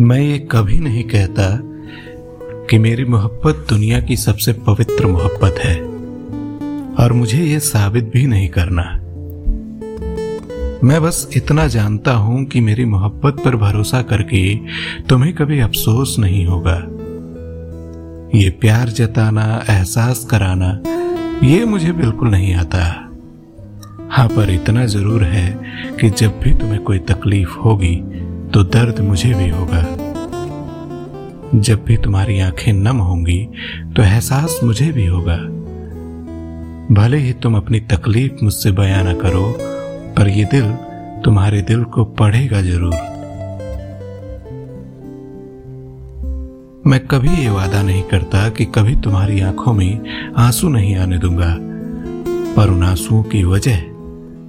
मैं ये कभी नहीं कहता कि मेरी मोहब्बत दुनिया की सबसे पवित्र मोहब्बत है, और मुझे ये साबित भी नहीं करना। मैं बस इतना जानता हूँ कि मेरी मोहब्बत पर भरोसा करके तुम्हें कभी अफसोस नहीं होगा। ये प्यार जताना, एहसास कराना, ये मुझे बिल्कुल नहीं आता। हाँ पर इतना ज़रूर है कि जब भी तुम्हें कोई तकलीफ़ होगी तो दर्द मुझे भी होगा। जब भी तुम्हारी आँखें नम होंगी तो एहसास मुझे भी होगा। भले ही तुम अपनी तकलीफ़ मुझसे बयां ना करो, पर यह दिल तुम्हारे दिल को पढ़ेगा ज़रूर। मैं कभी ये वादा नहीं करता कि कभी तुम्हारी आँखों में आँसू नहीं आने दूँगा, पर उन आंसुओं की वजह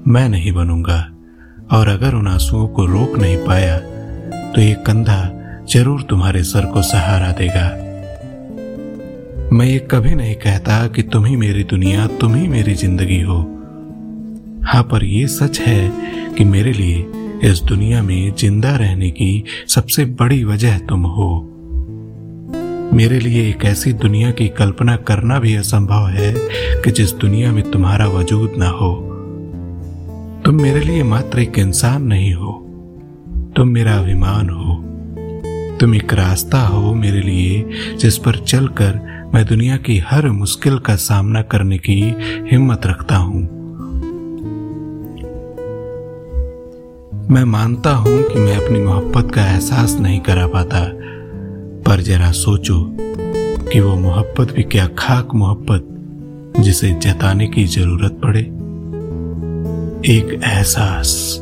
मैं नहीं बनूँगा, और अगर उन आंसुओं को रोक नहीं पाया तो ये कंधा ज़रूर तुम्हारे सर को सहारा देगा। मैं ये कभी नहीं कहता कि तुम ही मेरी दुनिया, तुम ही मेरी ज़िंदगी हो। हाँ पर यह सच है कि मेरे लिए इस दुनिया में ज़िंदा रहने की सबसे बड़ी वजह तुम हो। मेरे लिए एक ऐसी दुनिया की कल्पना करना भी असंभव है कि जिस दुनिया में तुम्हारा वजूद ना हो। तुम मेरे लिए मात्र एक इंसान नहीं हो। तुम मेरा अभिमान हो। तुम एक रास्ता हो मेरे लिए, जिस पर चलकर मैं दुनिया की हर मुश्किल का सामना करने की हिम्मत रखता हूँ। मैं मानता हूँ कि मैं अपनी मोहब्बत का एहसास नहीं करा पाता, पर जरा सोचो कि वो मोहब्बत भी क्या खाक मोहब्बत, जिसे जताने की ज़रूरत पड़े। एक एहसास।